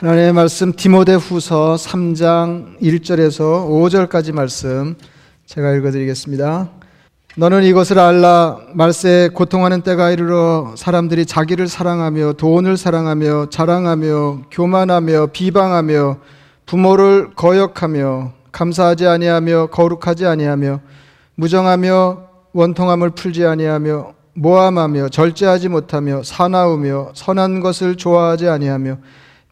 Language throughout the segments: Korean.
하나님의 말씀 디모데후서 3장 1절에서 5절까지 말씀 제가 읽어 드리겠습니다. 너는 이것을 알라 말세 고통하는 때가 이르러 사람들이 자기를 사랑하며 돈을 사랑하며 자랑하며 교만하며 비방하며 부모를 거역하며 감사하지 아니하며 거룩하지 아니하며 무정하며 원통함을 풀지 아니하며 모함하며 절제하지 못하며 사나우며 선한 것을 좋아하지 아니하며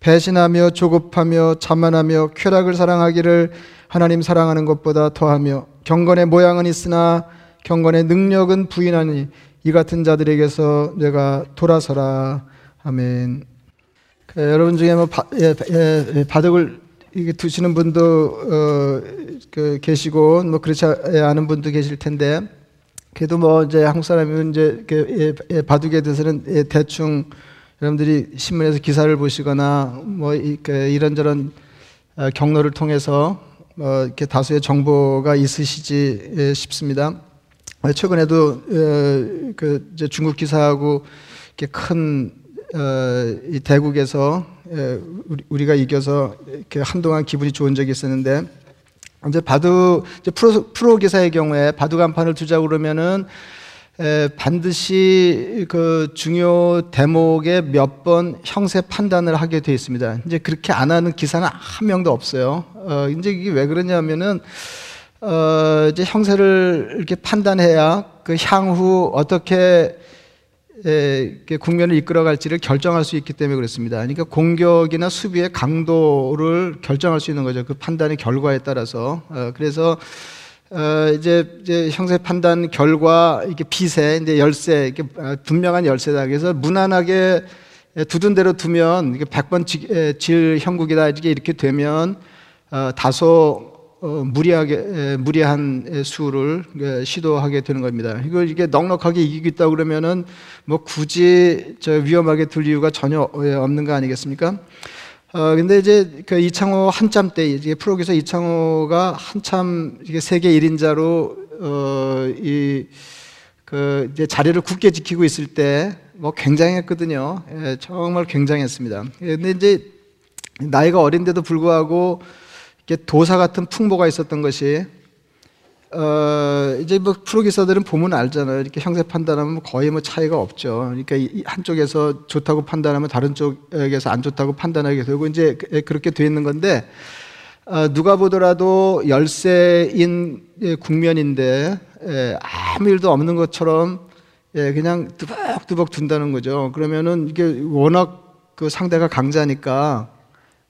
배신하며 조급하며 자만하며 쾌락을 사랑하기를 하나님 사랑하는 것보다 더하며 경건의 모양은 있으나 경건의 능력은 부인하니 이 같은 자들에게서 내가 돌아서라 아멘. 그, 여러분 중에 뭐 바, 예, 예, 예 바둑을 이게 두시는 분도 어, 그 계시고 뭐 그렇지 않은 분도 계실 텐데 그래도 뭐 이제 한국 사람이면 이제 그, 예, 예, 바둑에 대해서는 예, 대충 여러분들이 신문에서 기사를 보시거나 뭐그 이런저런 어, 경로를 통해서 뭐 이렇게 다수의 정보가 있으시지 싶습니다. 어, 최근에도 어, 그 중국 기사하고 이렇게 큰 대국에서 우리가 이겨서 이렇게 한동안 기분이 좋은 적이 있었는데 이제 바둑 이제 프로, 프로 기사의 경우에 바둑 한 판을 두자고 그러면은 에, 반드시 그 중요 대목에 몇 번 형세 판단을 하게 되어 있습니다. 이제 그렇게 안 하는 기사는 한 명도 없어요. 어, 이제 이게 왜 그러냐면은 어, 이제 형세를 이렇게 판단해야 그 향후 어떻게 에, 국면을 이끌어갈지를 결정할 수 있기 때문에 그렇습니다. 그러니까 공격이나 수비의 강도를 결정할 수 있는 거죠. 그 판단의 결과에 따라서. 어, 그래서 어, 이제, 이제 형세 판단 결과 이게 비세, 이제 열세, 이게 어, 분명한 열세다. 그래서 무난하게 두둔 대로 두면 이게 100번 질, 질 형국이다. 이렇게 이렇게 되면 어, 다소 어, 무리하게 무리한 수를 시도하게 되는 겁니다. 이걸 이게 넉넉하게 이기겠다 그러면은 뭐 굳이 저 위험하게 둘 이유가 전혀 없는 거 아니겠습니까? 어, 근데 이제 그 이창호 한참 때, 이제 프로기서 이창호가 한참 이게 세계 1인자로, 어, 이, 그, 이제 자리를 굳게 지키고 있을 때, 뭐 굉장했거든요. 예, 정말 굉장했습니다. 예, 근데 이제 나이가 어린데도 불구하고 이게 도사 같은 풍모가 있었던 것이 어, 이제 뭐 프로기사들은 보면 알잖아요. 이렇게 형세 판단하면 거의 뭐 차이가 없죠. 그러니까 한쪽에서 좋다고 판단하면 다른 쪽에서 안 좋다고 판단하게 되고 이제 그, 예, 그렇게 돼 있는 건데 어, 누가 보더라도 열세인 예, 국면인데 예, 아무 일도 없는 것처럼 예, 그냥 뚜벅뚜벅 둔다는 거죠. 그러면은 이게 워낙 그 상대가 강자니까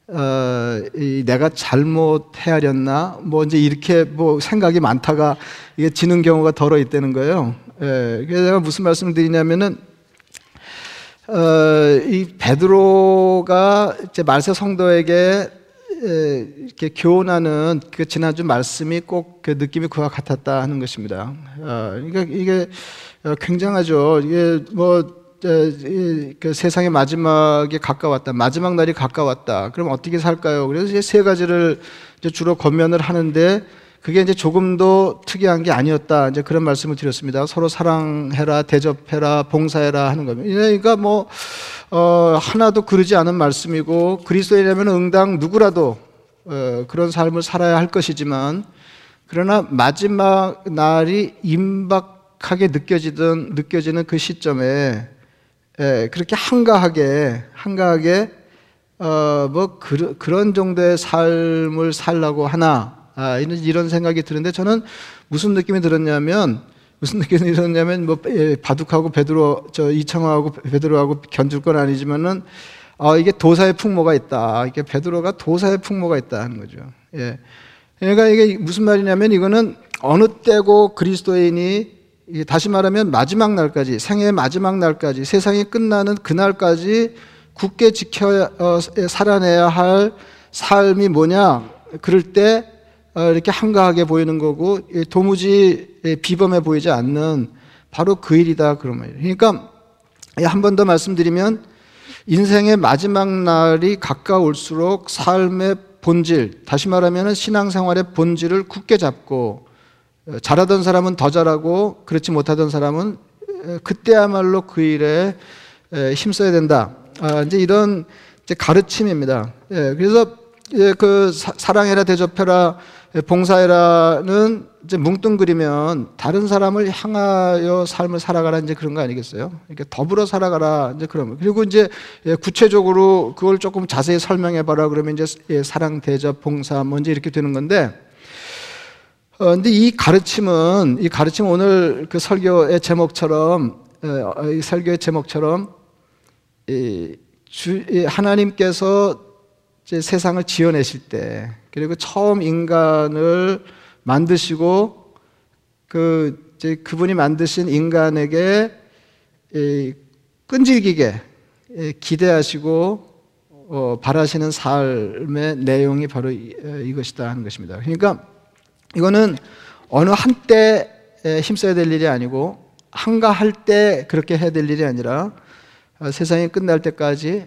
어, 이 내가 잘못 헤아렸나? 뭐 이제 이렇게 뭐 생각이 많다가 이게 지는 경우가 덜어 있다는 거예요. 예, 그래서 제가 무슨 말씀을 드리냐면은 어, 이 베드로가 이제 말세 성도에게 에, 이렇게 교훈하는 그 지난주 말씀이 꼭 그 느낌이 그와 같았다 하는 것입니다. 어, 그러니까 이게 어, 굉장하죠. 이게 뭐 그 세상의 마지막에 가까웠다. 마지막 날이 가까웠다. 그럼 어떻게 살까요? 그래서 이제 세 가지를 이제 주로 권면을 하는데 그게 이제 조금도 특이한 게 아니었다. 이제 그런 말씀을 드렸습니다. 서로 사랑해라, 대접해라, 봉사해라 하는 겁니다. 그러니까 뭐, 어, 하나도 그러지 않은 말씀이고 그리스도인이라면 응당 누구라도 어, 그런 삶을 살아야 할 것이지만 그러나 마지막 날이 임박하게 느껴지던, 느껴지는 그 시점에 예, 그렇게 한가하게 한가하게 어, 뭐 그, 런 정도의 삶을 살라고 하나 아, 이런 이런 생각이 드는데 저는 무슨 느낌이 들었냐면 무슨 느낌이 들었냐면 뭐 예, 바둑하고 베드로 저 이창호하고 베드로하고 견줄 건 아니지만은 아, 이게 도사의 풍모가 있다. 이게 베드로가 도사의 풍모가 있다 하는 거죠. 예. 그러니까 이게 무슨 말이냐면 이거는 어느 때고 그리스도인이 다시 말하면 마지막 날까지 생애의 마지막 날까지 세상이 끝나는 그날까지 굳게 지켜 어, 살아내야 할 삶이 뭐냐 그럴 때 어, 이렇게 한가하게 보이는 거고 도무지 비범해 보이지 않는 바로 그 일이다 그런 말이에요. 그러니까 한 번 더 말씀드리면 인생의 마지막 날이 가까울수록 삶의 본질, 다시 말하면 신앙생활의 본질을 굳게 잡고 잘하던 사람은 더 잘하고 그렇지 못하던 사람은 그때야말로 그 일에 힘써야 된다. 아, 이제 이런 이제 가르침입니다. 예, 그래서 예, 그 사, 사랑해라 대접해라 예, 봉사해라는 이제 뭉뚱그리면 다른 사람을 향하여 삶을 살아가라 이제 그런 거 아니겠어요? 이렇게 더불어 살아가라 이제 그런 그리고 이제 예, 구체적으로 그걸 조금 자세히 설명해 봐라 그러면 이제 예, 사랑 대접 봉사 먼저 이렇게 되는 건데 어, 근데 이 가르침은 이 가르침 오늘 그 설교의 제목처럼 어, 이 설교의 제목처럼 이 주, 이 하나님께서 세상을 지어내실 때 그리고 처음 인간을 만드시고 그 이제 그분이 만드신 인간에게 이 끈질기게 기대하시고 어, 바라시는 삶의 내용이 바로 이, 이것이다 하는 것입니다. 그러니까 이거는 어느 한때 힘써야 될 일이 아니고 한가할 때 그렇게 해야 될 일이 아니라 어, 세상이 끝날 때까지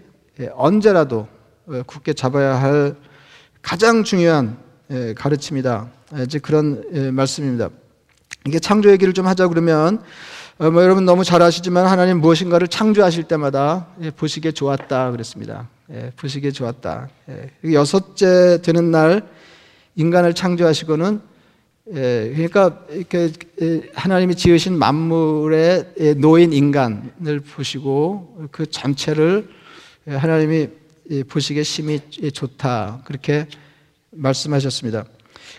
언제라도 어, 굳게 잡아야 할 가장 중요한 가르침이다. 이제 그런 말씀입니다. 이게 창조 얘기를 좀 하자 그러면 어, 뭐 여러분 너무 잘 아시지만 하나님 무엇인가를 창조하실 때마다 보시기에 좋았다 그랬습니다. 보시기에 좋았다. 여섯째 되는 날 인간을 창조하시고는 예, 그러니까 이렇게 하나님이 지으신 만물의 노인 인간을 보시고 그 전체를 하나님이 보시기에 심히 좋다 그렇게 말씀하셨습니다.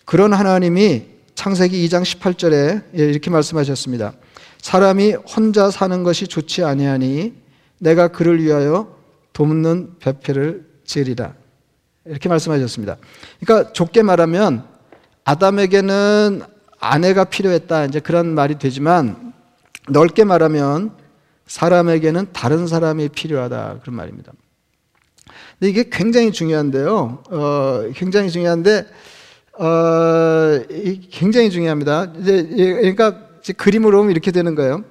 그런 하나님이 창세기 2장 18절에 이렇게 말씀하셨습니다. 사람이 혼자 사는 것이 좋지 아니하니 내가 그를 위하여 돕는 배필을 지으리라. 이렇게 말씀하셨습니다. 그러니까 좁게 말하면 아담에게는 아내가 필요했다. 이제 그런 말이 되지만 넓게 말하면 사람에게는 다른 사람이 필요하다. 그런 말입니다. 근데 이게 굉장히 중요한데요. 어, 굉장히 중요한데, 어, 굉장히 중요합니다. 이제, 그러니까 그림으로 보면 이렇게 되는 거예요.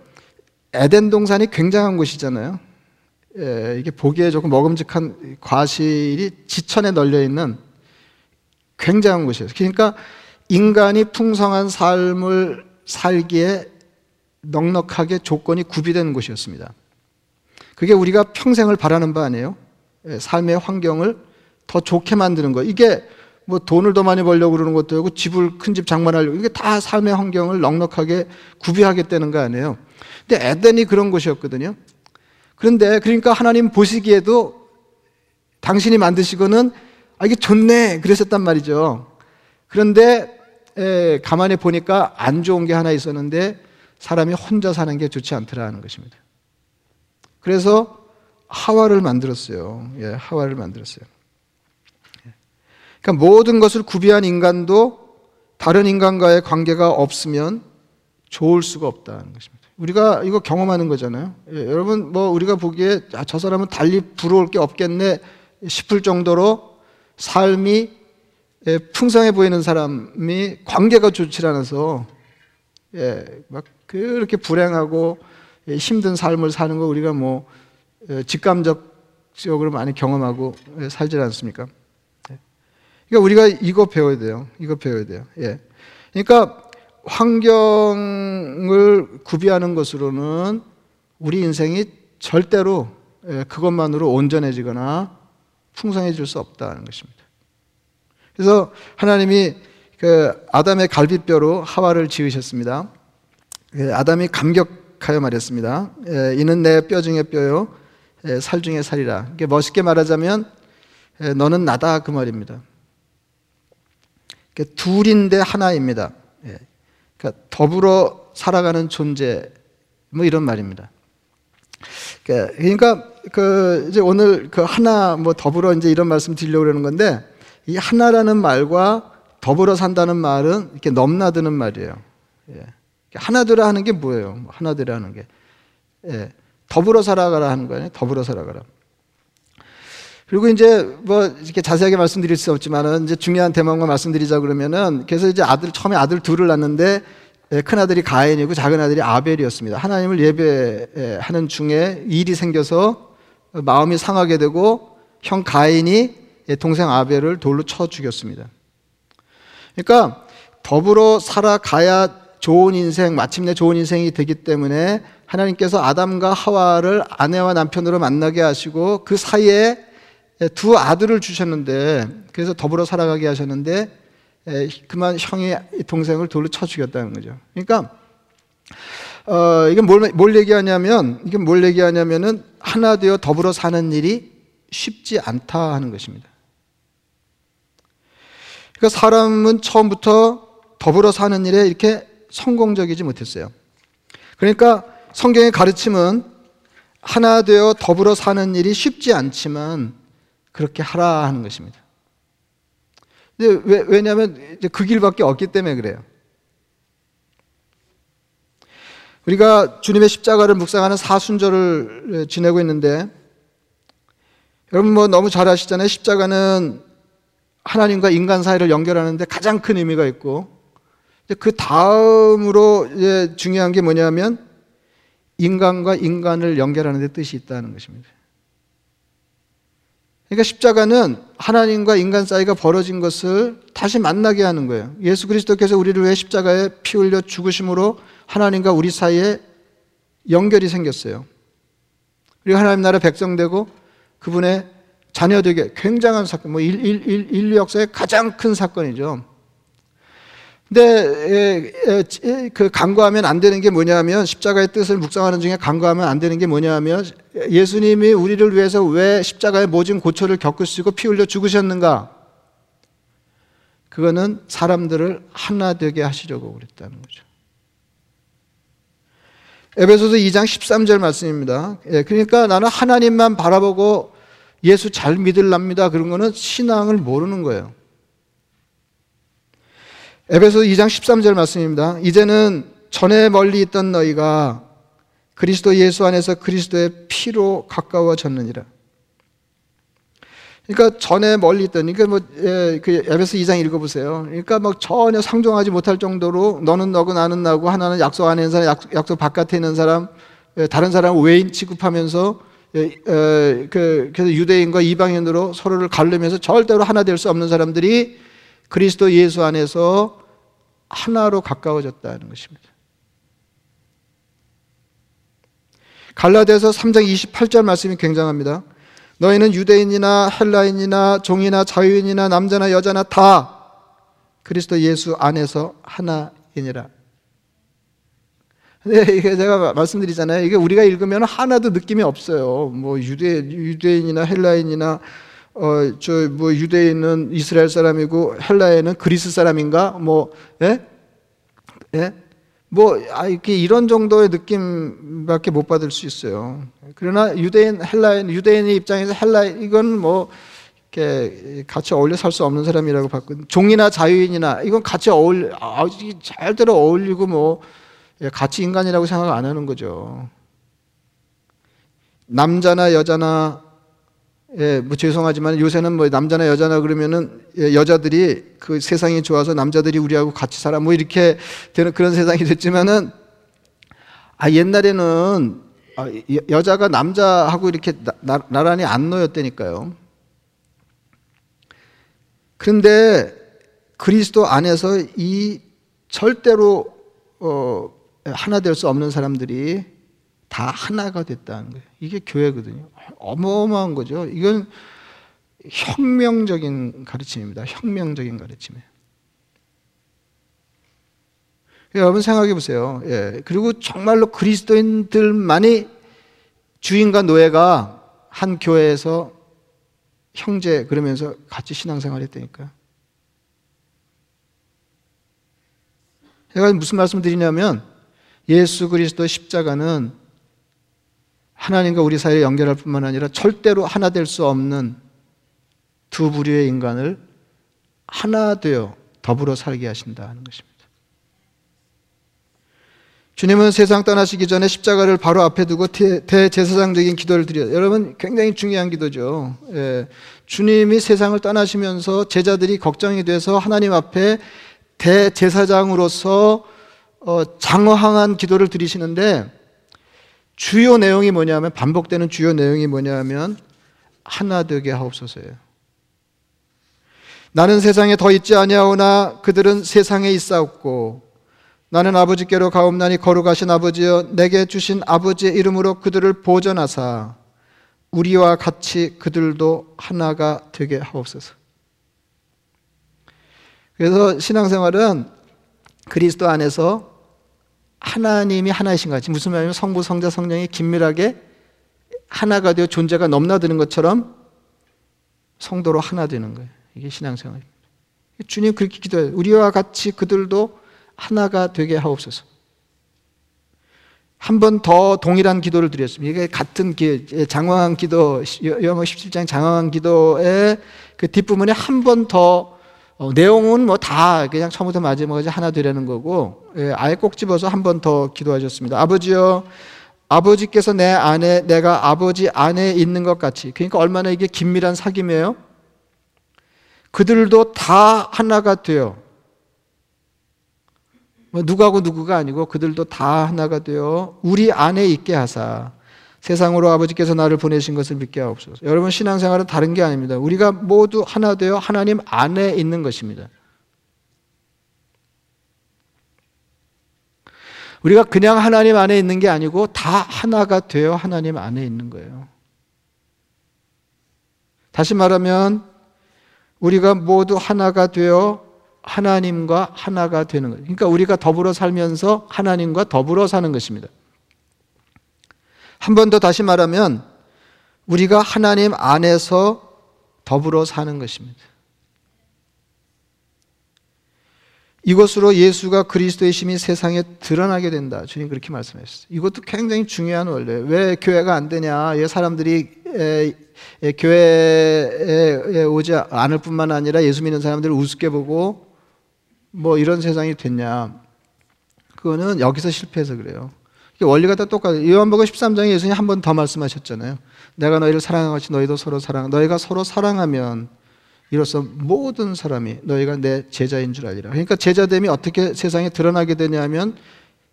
에덴 동산이 굉장한 곳이잖아요. 예, 이게 보기에 조금 먹음직한 과실이 지천에 널려 있는 굉장한 곳이에요. 그러니까 인간이 풍성한 삶을 살기에 넉넉하게 조건이 구비된 곳이었습니다. 그게 우리가 평생을 바라는 바 아니에요? 예, 삶의 환경을 더 좋게 만드는 거. 이게 뭐 돈을 더 많이 벌려고 그러는 것도 아니고 집을 큰 집 장만하려고 이게 다 삶의 환경을 넉넉하게 구비하겠다는 거 아니에요? 근데 에덴이 그런 곳이었거든요. 그런데 그러니까 하나님 보시기에도 당신이 만드시고는 아 이게 좋네 그랬었단 말이죠. 그런데 에, 가만히 보니까 안 좋은 게 하나 있었는데 사람이 혼자 사는 게 좋지 않더라는 것입니다. 그래서 하와를 만들었어요. 예, 하와를 만들었어요. 그러니까 모든 것을 구비한 인간도 다른 인간과의 관계가 없으면 좋을 수가 없다는 것입니다. 우리가 이거 경험하는 거잖아요. 예, 여러분 뭐 우리가 보기에 아, 저 사람은 달리 부러울 게 없겠네 싶을 정도로 삶이 예, 풍성해 보이는 사람이 관계가 좋지 않아서 예, 막 그렇게 불행하고 예, 힘든 삶을 사는 거 우리가 뭐 예, 직감적으로 많이 경험하고 예, 살지 않습니까? 예. 그러니까 우리가 이거 배워야 돼요. 이거 배워야 돼요. 예. 그러니까 환경을 구비하는 것으로는 우리 인생이 절대로 예, 그것만으로 온전해지거나 풍성해질 수 없다는 것입니다. 그래서 하나님이 그 아담의 갈비뼈로 하와를 지으셨습니다. 그 아담이 감격하여 말했습니다. 예, 이는 내 뼈 중에 뼈요, 예, 살 중에 살이라. 멋있게 말하자면 예, 너는 나다 그 말입니다. 둘인데 하나입니다. 그러니까 더불어 살아가는 존재 뭐 이런 말입니다. 그러니까 그 이제 오늘 그 하나 뭐 더불어 이제 이런 말씀 드리려고 그러는 건데 이 하나라는 말과 더불어 산다는 말은 이렇게 넘나드는 말이에요. 예. 하나되라 하는 게 뭐예요? 뭐 하나되라 하는 게. 예. 더불어 살아가라 하는 거예요. 더불어 살아가라. 그리고 이제 뭐 이렇게 자세하게 말씀드릴 수 없지만은 이제 중요한 대목만 말씀드리자 그러면은 그래서 이제 아들 처음에 아들 둘을 낳는데 예, 큰 아들이 가인이고 작은 아들이 아벨이었습니다. 하나님을 예배하는 중에 일이 생겨서 마음이 상하게 되고 형 가인이 예, 동생 아벨을 돌로 쳐 죽였습니다. 그러니까 더불어 살아가야 좋은 인생, 마침내 좋은 인생이 되기 때문에 하나님께서 아담과 하와를 아내와 남편으로 만나게 하시고 그 사이에 예, 두 아들을 주셨는데 그래서 더불어 살아가게 하셨는데 예, 그만 형이 동생을 돌로 쳐 죽였다는 거죠. 그러니까 어, 이게 뭘, 뭘 얘기하냐면 이게 뭘 얘기하냐면은 하나 되어 더불어 사는 일이 쉽지 않다 하는 것입니다. 그러니까 사람은 처음부터 더불어 사는 일에 이렇게 성공적이지 못했어요. 그러니까 성경의 가르침은 하나 되어 더불어 사는 일이 쉽지 않지만 그렇게 하라 하는 것입니다. 왜, 왜냐하면 그 길밖에 없기 때문에 그래요. 우리가 주님의 십자가를 묵상하는 사순절을 지내고 있는데 여러분 뭐 너무 잘 아시잖아요. 십자가는 하나님과 인간 사이를 연결하는데 가장 큰 의미가 있고 그 다음으로 중요한 게 뭐냐면 인간과 인간을 연결하는 데 뜻이 있다는 것입니다. 그러니까 십자가는 하나님과 인간 사이가 벌어진 것을 다시 만나게 하는 거예요. 예수 그리스도께서 우리를 위해 십자가에 피 흘려 죽으심으로 하나님과 우리 사이에 연결이 생겼어요. 우리가 하나님 나라 백성 되고 그분의 자녀 되게 굉장한 사건, 뭐 인류 역사의 가장 큰 사건이죠. 근데 그 간과하면 안 되는 게 뭐냐면 십자가의 뜻을 묵상하는 중에 간과하면 안 되는 게 뭐냐면 예수님이 우리를 위해서 왜 십자가의 모진 고초를 겪으시고 피 흘려 죽으셨는가? 그거는 사람들을 하나 되게 하시려고 그랬다는 거죠. 에베소서 2장 13절 말씀입니다. 예, 그러니까 나는 하나님만 바라보고 예수 잘 믿을랍니다. 그런 거는 신앙을 모르는 거예요. 에베소 2장 13절 말씀입니다. 이제는 전에 멀리 있던 너희가 그리스도 예수 안에서 그리스도의 피로 가까워졌느니라. 그러니까 전에 멀리 있던, 그러니까 뭐, 예, 그 에베소 2장 읽어보세요. 그러니까 막 전혀 상종하지 못할 정도로 너는 너고 나는 나고 하나는 약속 안에 있는 사람, 약속, 약속 바깥에 있는 사람, 예, 다른 사람 외인 취급하면서 예, 예, 그, 그래서 유대인과 이방인으로 서로를 가르면서 절대로 하나 될 수 없는 사람들이 그리스도 예수 안에서 하나로 가까워졌다는 것입니다. 갈라디아서 3장 28절 말씀이 굉장합니다. 너희는 유대인이나 헬라인이나 종이나 자유인이나 남자나 여자나 다 그리스도 예수 안에서 하나이니라. 네, 이게 제가 말씀드리잖아요. 이게 우리가 읽으면 하나도 느낌이 없어요. 뭐 유대 유대인이나 헬라인이나 어, 저, 뭐, 유대인은 이스라엘 사람이고, 헬라에는 그리스 사람인가? 뭐, 예? 예? 뭐, 아, 이렇게 이런 정도의 느낌밖에 못 받을 수 있어요. 그러나 유대인, 헬라인, 유대인의 입장에서 헬라인, 이건 뭐, 이렇게 같이 어울려 살 수 없는 사람이라고 봤거든요. 종이나 자유인이나, 이건 같이 어울, 아, 잘대로 어울리고 뭐, 예, 같이 인간이라고 생각 안 하는 거죠. 남자나 여자나 예, 뭐 죄송하지만 요새는 뭐 남자나 여자나 그러면은 예, 여자들이 그 세상이 좋아서 남자들이 우리하고 같이 살아 뭐 이렇게 되는 그런 세상이 됐지만은 아 옛날에는 아, 여자가 남자하고 이렇게 나, 나 란히 안 놓였다니까요. 그런데 그리스도 안에서 이 절대로 어, 하나 될 수 없는 사람들이 다 하나가 됐다는 거예요. 이게 교회거든요. 어마어마한 거죠. 이건 혁명적인 가르침입니다. 혁명적인 가르침이에요. 여러분 생각해 보세요. 예. 그리고 정말로 그리스도인들만이 주인과 노예가 한 교회에서 형제 그러면서 같이 신앙생활 했다니까요. 제가 무슨 말씀 드리냐면 예수 그리스도 십자가는 하나님과 우리 사이를 연결할 뿐만 아니라 절대로 하나 될 수 없는 두 부류의 인간을 하나 되어 더불어 살게 하신다는 것입니다. 주님은 세상 떠나시기 전에 십자가를 바로 앞에 두고 대제사장적인 기도를 드려요. 여러분 굉장히 중요한 기도죠. 예. 주님이 세상을 떠나시면서 제자들이 걱정이 돼서 하나님 앞에 대제사장으로서 어, 장황한 기도를 드리시는데 주요 내용이 뭐냐면 반복되는 주요 내용이 뭐냐면 하나 되게 하옵소서예요. 나는 세상에 더 있지 아니하오나 그들은 세상에 있사옵고 나는 아버지께로 가옵나니 거룩하신 아버지여 내게 주신 아버지의 이름으로 그들을 보전하사 우리와 같이 그들도 하나가 되게 하옵소서. 그래서 신앙생활은 그리스도 안에서 하나님이 하나이신 같이 무슨 말이냐면 성부, 성자, 성령이 긴밀하게 하나가 되어 존재가 넘나드는 것처럼 성도로 하나 되는 거예요. 이게 신앙생활입니다. 주님 그렇게 기도해요. 우리와 같이 그들도 하나가 되게 하옵소서. 한 번 더 동일한 기도를 드렸습니다. 이게 같은 기, 장황한 기도, 영어 17장 장황한 기도의 그 뒷부분에 한 번 더, 어, 내용은 뭐 다 그냥 처음부터 마지막까지 하나 되려는 거고, 예, 아예 꼭 집어서 한 번 더 기도하셨습니다. 아버지요, 아버지께서 내 안에, 내가 아버지 안에 있는 것 같이. 그러니까 얼마나 이게 긴밀한 사귐이에요? 그들도 다 하나가 되어 뭐 누구하고 누구가 아니고 그들도 다 하나가 되어 우리 안에 있게 하사 세상으로 아버지께서 나를 보내신 것을 믿게 하옵소서. 여러분 신앙생활은 다른 게 아닙니다. 우리가 모두 하나 되어 하나님 안에 있는 것입니다. 우리가 그냥 하나님 안에 있는 게 아니고 다 하나가 되어 하나님 안에 있는 거예요. 다시 말하면 우리가 모두 하나가 되어 하나님과 하나가 되는 거예요. 그러니까 우리가 더불어 살면서 하나님과 더불어 사는 것입니다. 한 번 더 다시 말하면 우리가 하나님 안에서 더불어 사는 것입니다. 이것으로 예수가 그리스도의 심이 세상에 드러나게 된다. 주님 그렇게 말씀하셨어요. 이것도 굉장히 중요한 원리예요. 왜 교회가 안 되냐? 왜 사람들이 에, 에, 교회에 오지 않을 뿐만 아니라 예수 믿는 사람들을 우습게 보고 뭐 이런 세상이 됐냐. 그거는 여기서 실패해서 그래요. 원리가 다 똑같아요. 요한복음 13장에 예수님이 한 번 더 말씀하셨잖아요. 내가 너희를 사랑한 같이 너희도 서로 사랑. 너희가 서로 사랑하면 이로써 모든 사람이 너희가 내 제자인 줄 알리라. 그러니까 제자됨이 어떻게 세상에 드러나게 되냐면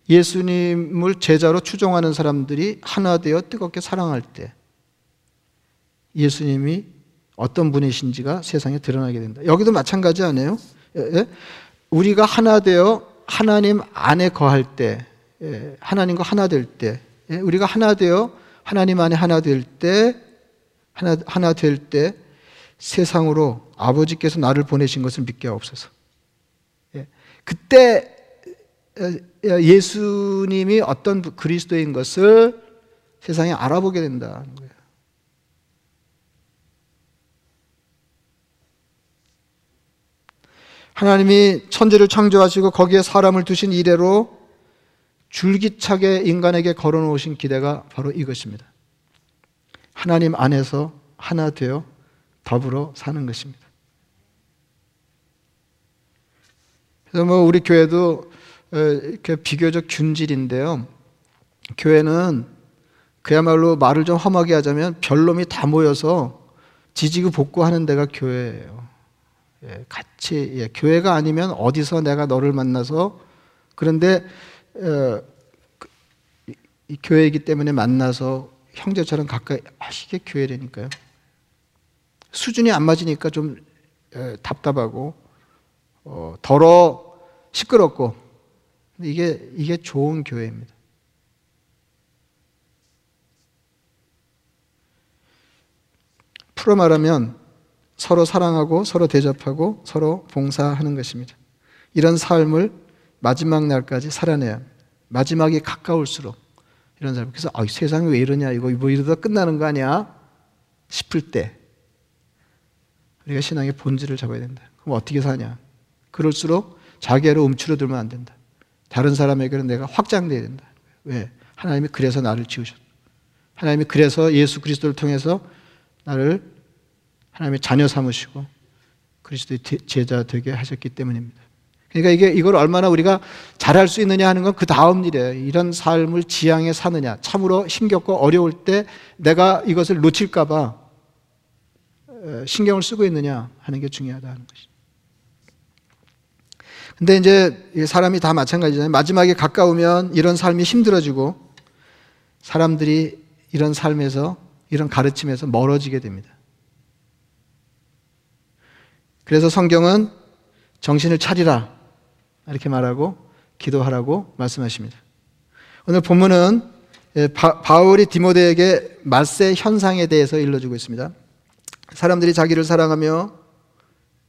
예수님을 제자로 추종하는 사람들이 하나 되어 뜨겁게 사랑할 때 예수님이 어떤 분이신지가 세상에 드러나게 된다. 여기도 마찬가지 아니에요? 예? 예? 우리가 하나 되어 하나님 안에 거할 때, 예, 하나님과 하나 될 때, 예, 우리가 하나 되어 하나님 안에 하나 될 때, 하나, 하나 될 때, 세상으로 아버지께서 나를 보내신 것을 믿게 하옵소서. 예, 그때 예수님이 어떤 그리스도인 것을 세상에 알아보게 된다는 거예요. 하나님이 천지를 창조하시고 거기에 사람을 두신 이래로 줄기차게 인간에게 걸어 놓으신 기대가 바로 이것입니다. 하나님 안에서 하나 되어 더불어 사는 것입니다. 그래서 뭐 우리 교회도 이렇게 비교적 균질인데요. 교회는 그야말로 말을 좀 험하게 하자면 별놈이 다 모여서 지지고 복구하는 데가 교회예요. 예, 같이 예, 교회가 아니면 어디서 내가 너를 만나서 그런데 교회이기 때문에 만나서 형제처럼 가까이 하시게 교회라니까요. 수준이 안 맞으니까 좀 에, 답답하고 어, 더러 시끄럽고 이게 이게 좋은 교회입니다. 풀어 말하면 서로 사랑하고 서로 대접하고 서로 봉사하는 것입니다. 이런 삶을 마지막 날까지 살아내야 합니다. 마지막이 가까울수록 이런 삶. 그래서 아, 세상이 왜 이러냐 이거 뭐 이러다 끝나는 거 아니야 싶을 때 우리가 신앙의 본질을 잡아야 된다. 그럼 어떻게 사냐? 그럴수록 자기로 움츠러들면 안 된다. 다른 사람에게는 내가 확장돼야 된다. 왜? 하나님이 그래서 나를 지으셨다. 하나님이 그래서 예수 그리스도를 통해서 나를 하나님의 자녀 삼으시고 그리스도의 제자 되게 하셨기 때문입니다. 그러니까 이게 이걸 얼마나 우리가 잘할 수 있느냐 하는 건 그 다음 일이에요. 이런 삶을 지향해 사느냐. 참으로 힘겹고 어려울 때 내가 이것을 놓칠까봐 신경을 쓰고 있느냐 하는 게 중요하다는 것이죠. 근데 이제 사람이 다 마찬가지잖아요. 마지막에 가까우면 이런 삶이 힘들어지고 사람들이 이런 삶에서 이런 가르침에서 멀어지게 됩니다. 그래서 성경은 정신을 차리라 이렇게 말하고 기도하라고 말씀하십니다. 오늘 본문은 예, 바, 바울이 디모데에게 말세 현상에 대해서 일러주고 있습니다. 사람들이 자기를 사랑하며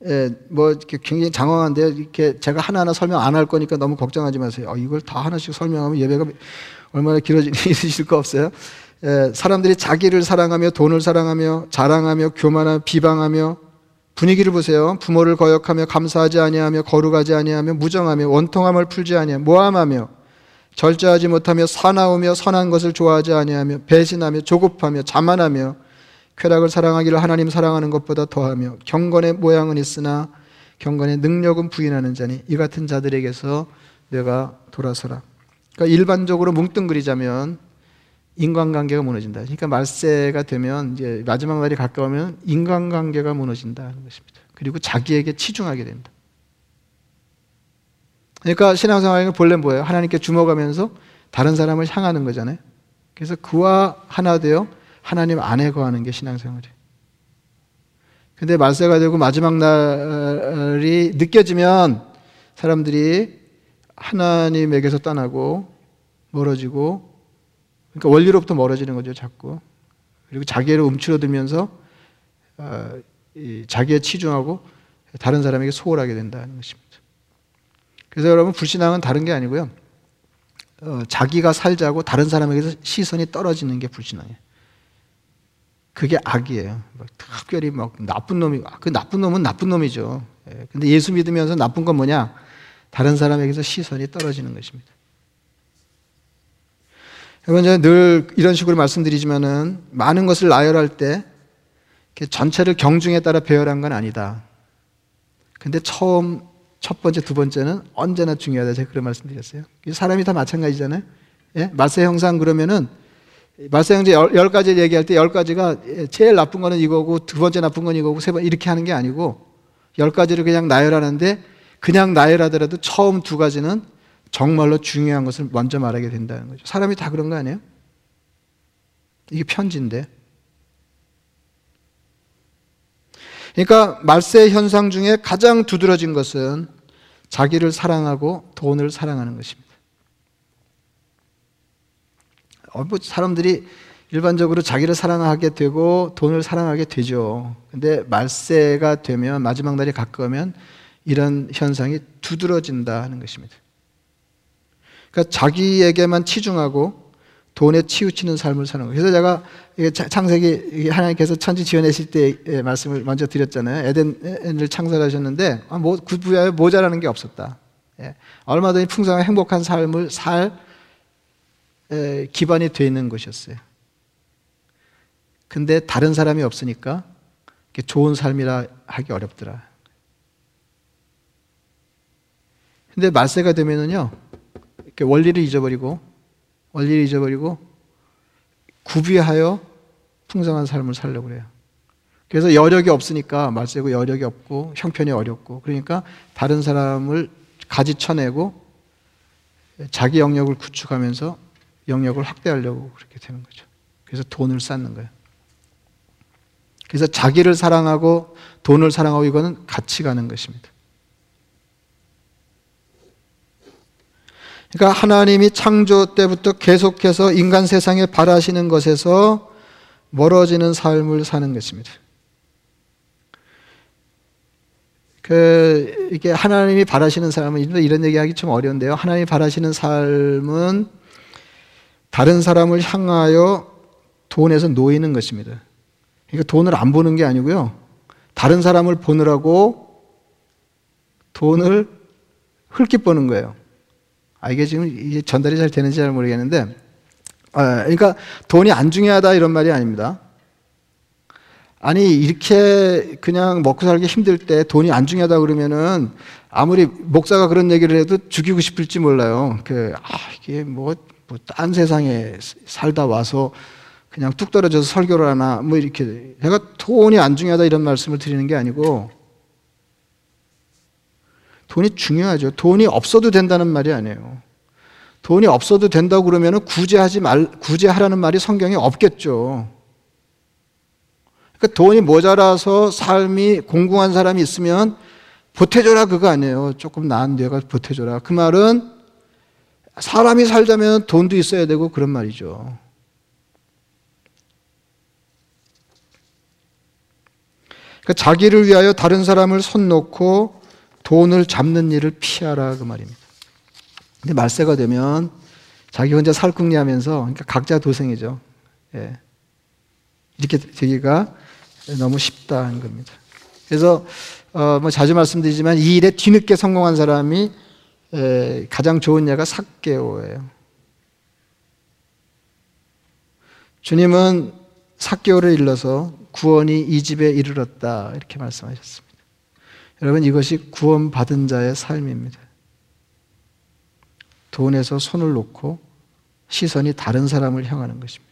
예, 뭐 굉장히 장황한데 이렇게 제가 하나하나 설명 안 할 거니까 너무 걱정하지 마세요. 어, 이걸 다 하나씩 설명하면 예배가 얼마나 길어지실 거 없어요. 예, 사람들이 자기를 사랑하며 돈을 사랑하며 자랑하며 교만하며 비방하며 분위기를 보세요. 부모를 거역하며 감사하지 아니하며 거룩하지 아니하며 무정하며 원통함을 풀지 아니하며 모함하며 절제하지 못하며 사나우며 선한 것을 좋아하지 아니하며 배신하며 조급하며 자만하며 쾌락을 사랑하기를 하나님 사랑하는 것보다 더하며 경건의 모양은 있으나 경건의 능력은 부인하는 자니 이 같은 자들에게서 내가 돌아서라. 그러니까 일반적으로 뭉뚱그리자면 인간관계가 무너진다. 그러니까 말세가 되면 이제 마지막 날이 가까우면 인간관계가 무너진다는 것입니다. 그리고 자기에게 치중하게 된다. 그러니까 신앙생활은 본래 뭐예요? 하나님께 주목하면서 다른 사람을 향하는 거잖아요. 그래서 그와 하나 되어 하나님 안에 거하는 게 신앙생활이에요. 근데 말세가 되고 마지막 날이 느껴지면 사람들이 하나님에게서 떠나고 멀어지고 그러니까 원리로부터 멀어지는 거죠, 자꾸. 그리고 자기를 움츠러들면서 어, 자기에 치중하고 다른 사람에게 소홀하게 된다는 것입니다. 그래서 여러분 불신앙은 다른 게 아니고요. 어, 자기가 살자고 다른 사람에게서 시선이 떨어지는 게 불신앙이에요. 그게 악이에요. 특별히 막 나쁜 놈이, 그 나쁜 놈은 나쁜 놈이죠. 예, 근데 예수 믿으면서 나쁜 건 뭐냐? 다른 사람에게서 시선이 떨어지는 것입니다. 여러분, 제가 늘 이런 식으로 말씀드리지만은 많은 것을 나열할 때 전체를 경중에 따라 배열한 건 아니다. 근데 처음 첫 번째, 두 번째는 언제나 중요하다. 제가 그런 말씀 드렸어요. 사람이 다 마찬가지잖아요. 예? 마세 형상 그러면은 마세 형제 열, 열 가지를 얘기할 때 열 가지가 제일 나쁜 거는 이거고 두 번째 나쁜 건 이거고 세 번 이렇게 하는 게 아니고 열 가지를 그냥 나열하는데 그냥 나열하더라도 처음 두 가지는 정말로 중요한 것을 먼저 말하게 된다는 거죠. 사람이 다 그런 거 아니에요? 이게 편지인데. 그러니까 말세 현상 중에 가장 두드러진 것은 자기를 사랑하고 돈을 사랑하는 것입니다. 어, 뭐 사람들이 일반적으로 자기를 사랑하게 되고 돈을 사랑하게 되죠. 근데 말세가 되면 마지막 날이 가까우면 이런 현상이 두드러진다 하는 것입니다. 그러니까 자기에게만 치중하고 돈에 치우치는 삶을 사는 거예요. 그래서 제가 창세기 하나님께서 천지 지어내실 때 말씀을 먼저 드렸잖아요. 에덴을 창설하셨는데 아, 뭐, 그 부야에 모자라는 게 없었다. 예. 얼마든지 풍성한 행복한 삶을 살 기반이 되어 있는 것이었어요. 근데 다른 사람이 없으니까 좋은 삶이라 하기 어렵더라. 근데 말세가 되면은요, 원리를 잊어버리고 원리를 잊어버리고 구비하여 풍성한 삶을 살려고 그래요. 그래서 여력이 없으니까 말세고 여력이 없고 형편이 어렵고 그러니까 다른 사람을 가지 쳐내고 자기 영역을 구축하면서 영역을 확대하려고 그렇게 되는 거죠. 그래서 돈을 쌓는 거예요. 그래서 자기를 사랑하고 돈을 사랑하고 이거는 같이 가는 것입니다. 그러니까 하나님이 창조 때부터 계속해서 인간 세상에 바라시는 것에서 멀어지는 삶을 사는 것입니다. 그 이게 하나님이 바라시는 삶은 이런 얘기하기 좀 어려운데요. 하나님이 바라시는 삶은 다른 사람을 향하여 돈에서 놓이는 것입니다. 그러니까 돈을 안 보는 게 아니고요. 다른 사람을 보느라고 돈을 흘끗 버는 거예요. 아, 이게 지금 이게 전달이 잘 되는지 잘 모르겠는데, 아, 그러니까 돈이 안 중요하다 이런 말이 아닙니다. 아니, 이렇게 그냥 먹고 살기 힘들 때 돈이 안 중요하다 그러면은 아무리 목사가 그런 얘기를 해도 죽이고 싶을지 몰라요. 그, 아, 이게 뭐, 뭐, 딴 세상에 살다 와서 그냥 뚝 떨어져서 설교를 하나, 뭐 이렇게. 제가 돈이 안 중요하다 이런 말씀을 드리는 게 아니고, 돈이 중요하죠. 돈이 없어도 된다는 말이 아니에요. 돈이 없어도 된다고 그러면 구제하지 말, 구제하라는 말이 성경에 없겠죠. 그러니까 돈이 모자라서 삶이 공공한 사람이 있으면 보태줘라 그거 아니에요. 조금 나은 데가 보태줘라. 그 말은 사람이 살자면 돈도 있어야 되고 그런 말이죠. 그러니까 자기를 위하여 다른 사람을 손 놓고 돈을 잡는 일을 피하라 그 말입니다. 근데 말세가 되면 자기 혼자 살궁리하면서 그러니까 각자 도생이죠. 예. 이렇게 되기가 너무 쉽다는 겁니다. 그래서 어, 뭐 자주 말씀드리지만 이 일에 뒤늦게 성공한 사람이 에, 가장 좋은 예가 삭개오예요. 주님은 삭개오를 일러서 구원이 이 집에 이르렀다 이렇게 말씀하셨습니다. 여러분 이것이 구원받은 자의 삶입니다. 돈에서 손을 놓고 시선이 다른 사람을 향하는 것입니다.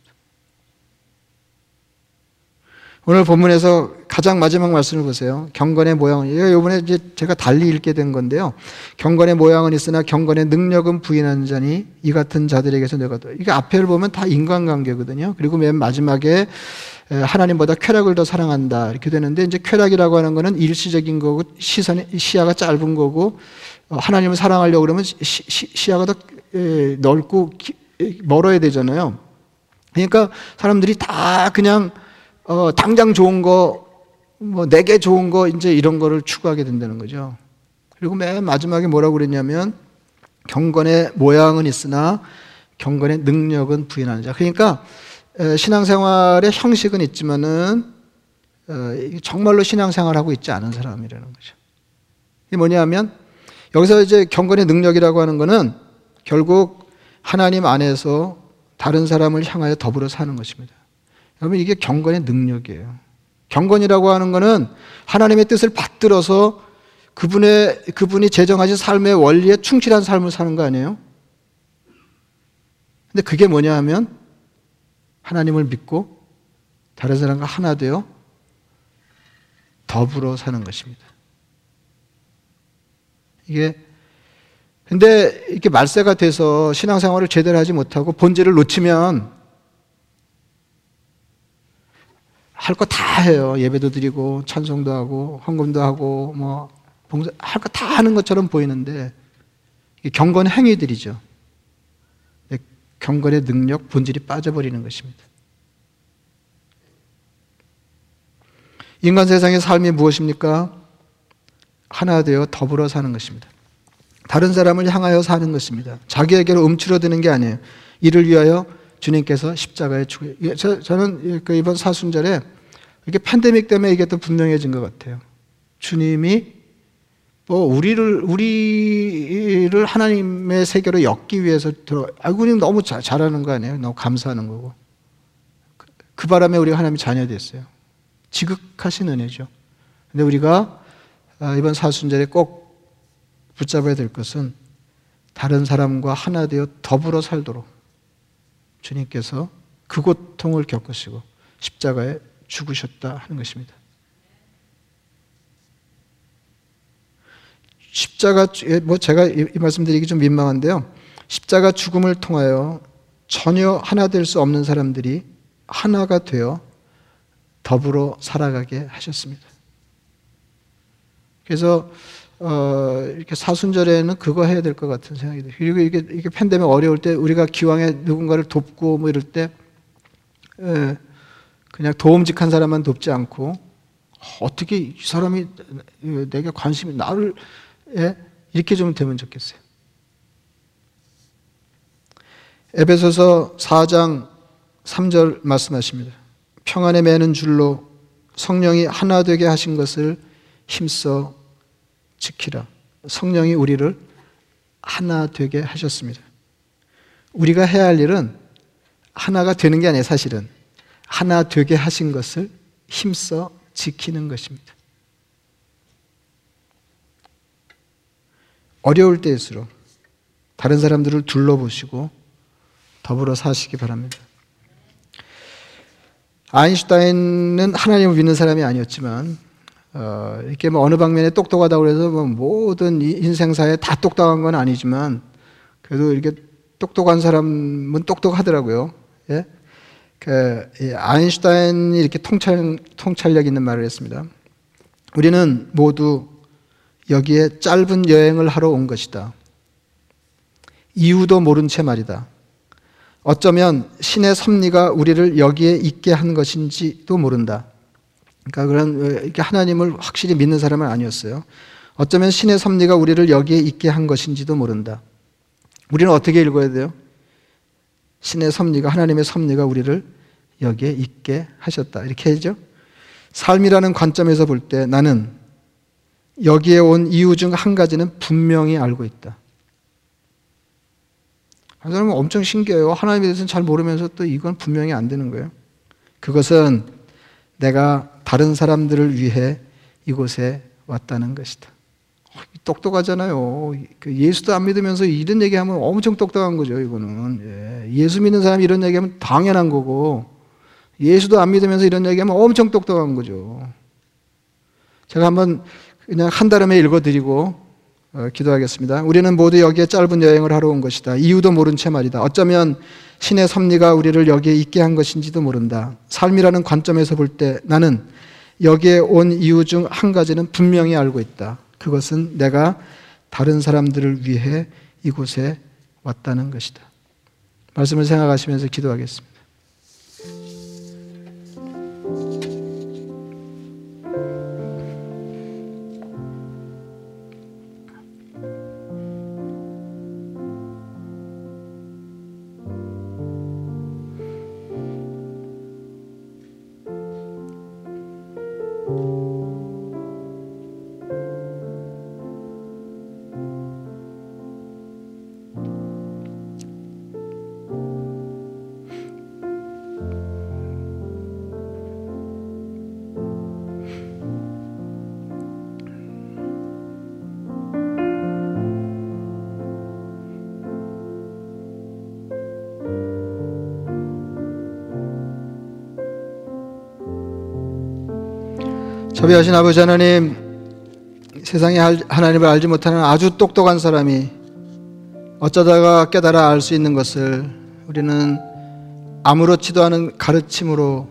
오늘 본문에서 가장 마지막 말씀을 보세요. 경건의 모양은 이번에 이제 제가 달리 읽게 된 건데요. 경건의 모양은 있으나 경건의 능력은 부인하는 자니 이 같은 자들에게서 내가 이게 앞에를 보면 다 인간관계거든요. 그리고 맨 마지막에 하나님보다 쾌락을 더 사랑한다 이렇게 되는데 이제 쾌락이라고 하는 거는 일시적인 거고 시선 시야가 짧은 거고 어, 하나님을 사랑하려고 그러면 시, 야가더 넓고 멀어야 되잖아요. 그러니까 사람들이 다 그냥 어, 당장 좋은 거, 뭐, 내게 좋은 거, 이제 이런 거를 추구하게 된다는 거죠. 그리고 맨 마지막에 뭐라고 그랬냐면, 경건의 모양은 있으나 경건의 능력은 부인하는 자. 그러니까, 신앙생활의 형식은 있지만은, 어, 정말로 신앙생활하고 있지 않은 사람이라는 거죠. 이게 뭐냐면, 여기서 이제 경건의 능력이라고 하는 거는 결국 하나님 안에서 다른 사람을 향하여 더불어 사는 것입니다. 여러분 이게 경건의 능력이에요. 경건이라고 하는 것은 하나님의 뜻을 받들어서 그분의 그분이 제정하신 삶의 원리에 충실한 삶을 사는 거 아니에요? 근데 그게 뭐냐 하면 하나님을 믿고 다른 사람과 하나 되어 더불어 사는 것입니다. 이게 근데 이렇게 말세가 돼서 신앙생활을 제대로 하지 못하고 본질을 놓치면 할 거 다 해요. 예배도 드리고 찬송도 하고 헌금도 하고 뭐 봉사 할 거 다 하는 것처럼 보이는데 경건 행위들이죠. 경건의 능력 본질이 빠져버리는 것입니다. 인간 세상의 삶이 무엇입니까? 하나 되어 더불어 사는 것입니다. 다른 사람을 향하여 사는 것입니다. 자기에게로 움츠러드는 게 아니에요. 이를 위하여 주님께서 십자가에 죽여. 저, 저는 그 이번 사순절에 이게 팬데믹 때문에 이게 또 분명해진 것 같아요. 주님이 뭐 우리를 우리를 하나님의 세계로 엮기 위해서 들어. 아이고 님 너무 자, 잘하는 거 아니에요? 너무 감사하는 거고. 그, 그 바람에 우리가 하나님의 자녀 됐어요. 지극하신 은혜죠. 근데 우리가 아, 이번 사순절에 꼭 붙잡아야 될 것은 다른 사람과 하나 되어 더불어 살도록 주님께서 그 고통을 겪으시고 십자가에 죽으셨다 하는 것입니다. 십자가 예, 뭐 제가 이 말씀드리기 좀 민망한데요. 십자가 죽음을 통하여 전혀 하나 될 수 없는 사람들이 하나가 되어 더불어 살아가게 하셨습니다. 그래서 어, 이렇게 사순절에는 그거 해야 될 것 같은 생각이 들어요. 그리고 이게, 이게 팬데믹 어려울 때 우리가 기왕에 누군가를 돕고 뭐 이럴 때, 예, 그냥 도움직한 사람만 돕지 않고, 어떻게 이 사람이 내게 관심이 나를, 예, 이렇게 좀 되면 좋겠어요. 에베소서 4장 3절 말씀하십니다. 평안에 매는 줄로 성령이 하나 되게 하신 것을 힘써 지키라. 성령이 우리를 하나 되게 하셨습니다. 우리가 해야 할 일은 하나가 되는 게 아니에요, 사실은. 하나 되게 하신 것을 힘써 지키는 것입니다. 어려울 때일수록 다른 사람들을 둘러보시고 더불어 사시기 바랍니다. 아인슈타인은 하나님을 믿는 사람이 아니었지만 어, 이렇게 뭐 어느 방면에 똑똑하다고 해서 뭐 모든 인생사에 다 똑똑한 건 아니지만 그래도 이렇게 똑똑한 사람은 똑똑하더라고요. 예? 그 아인슈타인이 이렇게 통찰 통찰력 있는 말을 했습니다. 우리는 모두 여기에 짧은 여행을 하러 온 것이다. 이유도 모른 채 말이다. 어쩌면 신의 섭리가 우리를 여기에 있게 한 것인지도 모른다. 그러니까 그런 이렇게 하나님을 확실히 믿는 사람은 아니었어요. 어쩌면 신의 섭리가 우리를 여기에 있게 한 것인지도 모른다. 우리는 어떻게 읽어야 돼요? 신의 섭리가 하나님의 섭리가 우리를 여기에 있게 하셨다. 이렇게 하죠. 삶이라는 관점에서 볼 때 나는 여기에 온 이유 중 한 가지는 분명히 알고 있다. 한 사람은 엄청 신기해요. 하나님에 대해서는 잘 모르면서 또 이건 분명히 안 되는 거예요. 그것은 내가 다른 사람들을 위해 이곳에 왔다는 것이다. 똑똑하잖아요. 그 예수도 안 믿으면서 이런 얘기하면 엄청 똑똑한 거죠. 이거는 예. 수 믿는 사람이 이런 얘기하면 당연한 거고 예수도 안 믿으면서 이런 얘기하면 엄청 똑똑한 거죠. 제가 한번 그냥 한 달음에 읽어드리고 어, 기도하겠습니다. 우리는 모두 여기에 짧은 여행을 하러 온 것이다. 이유도 모른 채 말이다. 어쩌면 신의 섭리가 우리를 여기에 있게 한 것인지도 모른다. 삶이라는 관점에서 볼 때 나는 여기에 온 이유 중 한 가지는 분명히 알고 있다. 그것은 내가 다른 사람들을 위해 이곳에 왔다는 것이다. 말씀을 생각하시면서 기도하겠습니다. 자비하신 아버지 하나님, 세상에 하나님을 알지 못하는 아주 똑똑한 사람이 어쩌다가 깨달아 알 수 있는 것을 우리는 아무렇지도 않은 가르침으로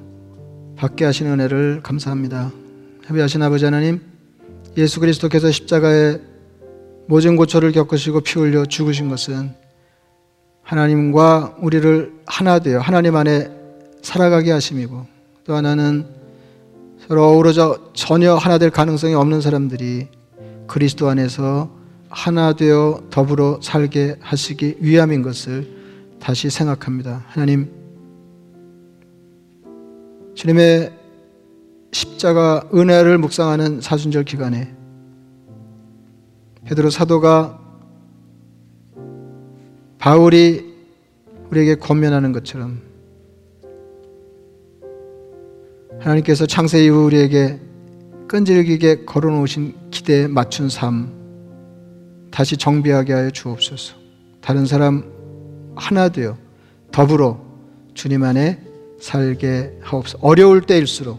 받게 하신 은혜를 감사합니다. 자비하신 아버지 하나님, 예수 그리스도께서 십자가에 모진 고초를 겪으시고 피 흘려 죽으신 것은 하나님과 우리를 하나 되어 하나님 안에 살아가게 하심이고 또 하나는 서로 어우러져 전혀 하나 될 가능성이 없는 사람들이 그리스도 안에서 하나 되어 더불어 살게 하시기 위함인 것을 다시 생각합니다. 하나님, 주님의 십자가 은혜를 묵상하는 사순절 기간에 베드로 사도가 바울이 우리에게 권면하는 것처럼 하나님께서 창세 이후 우리에게 끈질기게 걸어놓으신 기대에 맞춘 삶 다시 정비하게 하여 주옵소서. 다른 사람 하나 되어 더불어 주님 안에 살게 하옵소서. 어려울 때일수록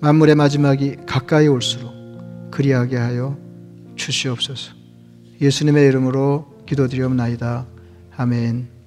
만물의 마지막이 가까이 올수록 그리하게 하여 주시옵소서. 예수님의 이름으로 기도드리옵나이다. 아멘.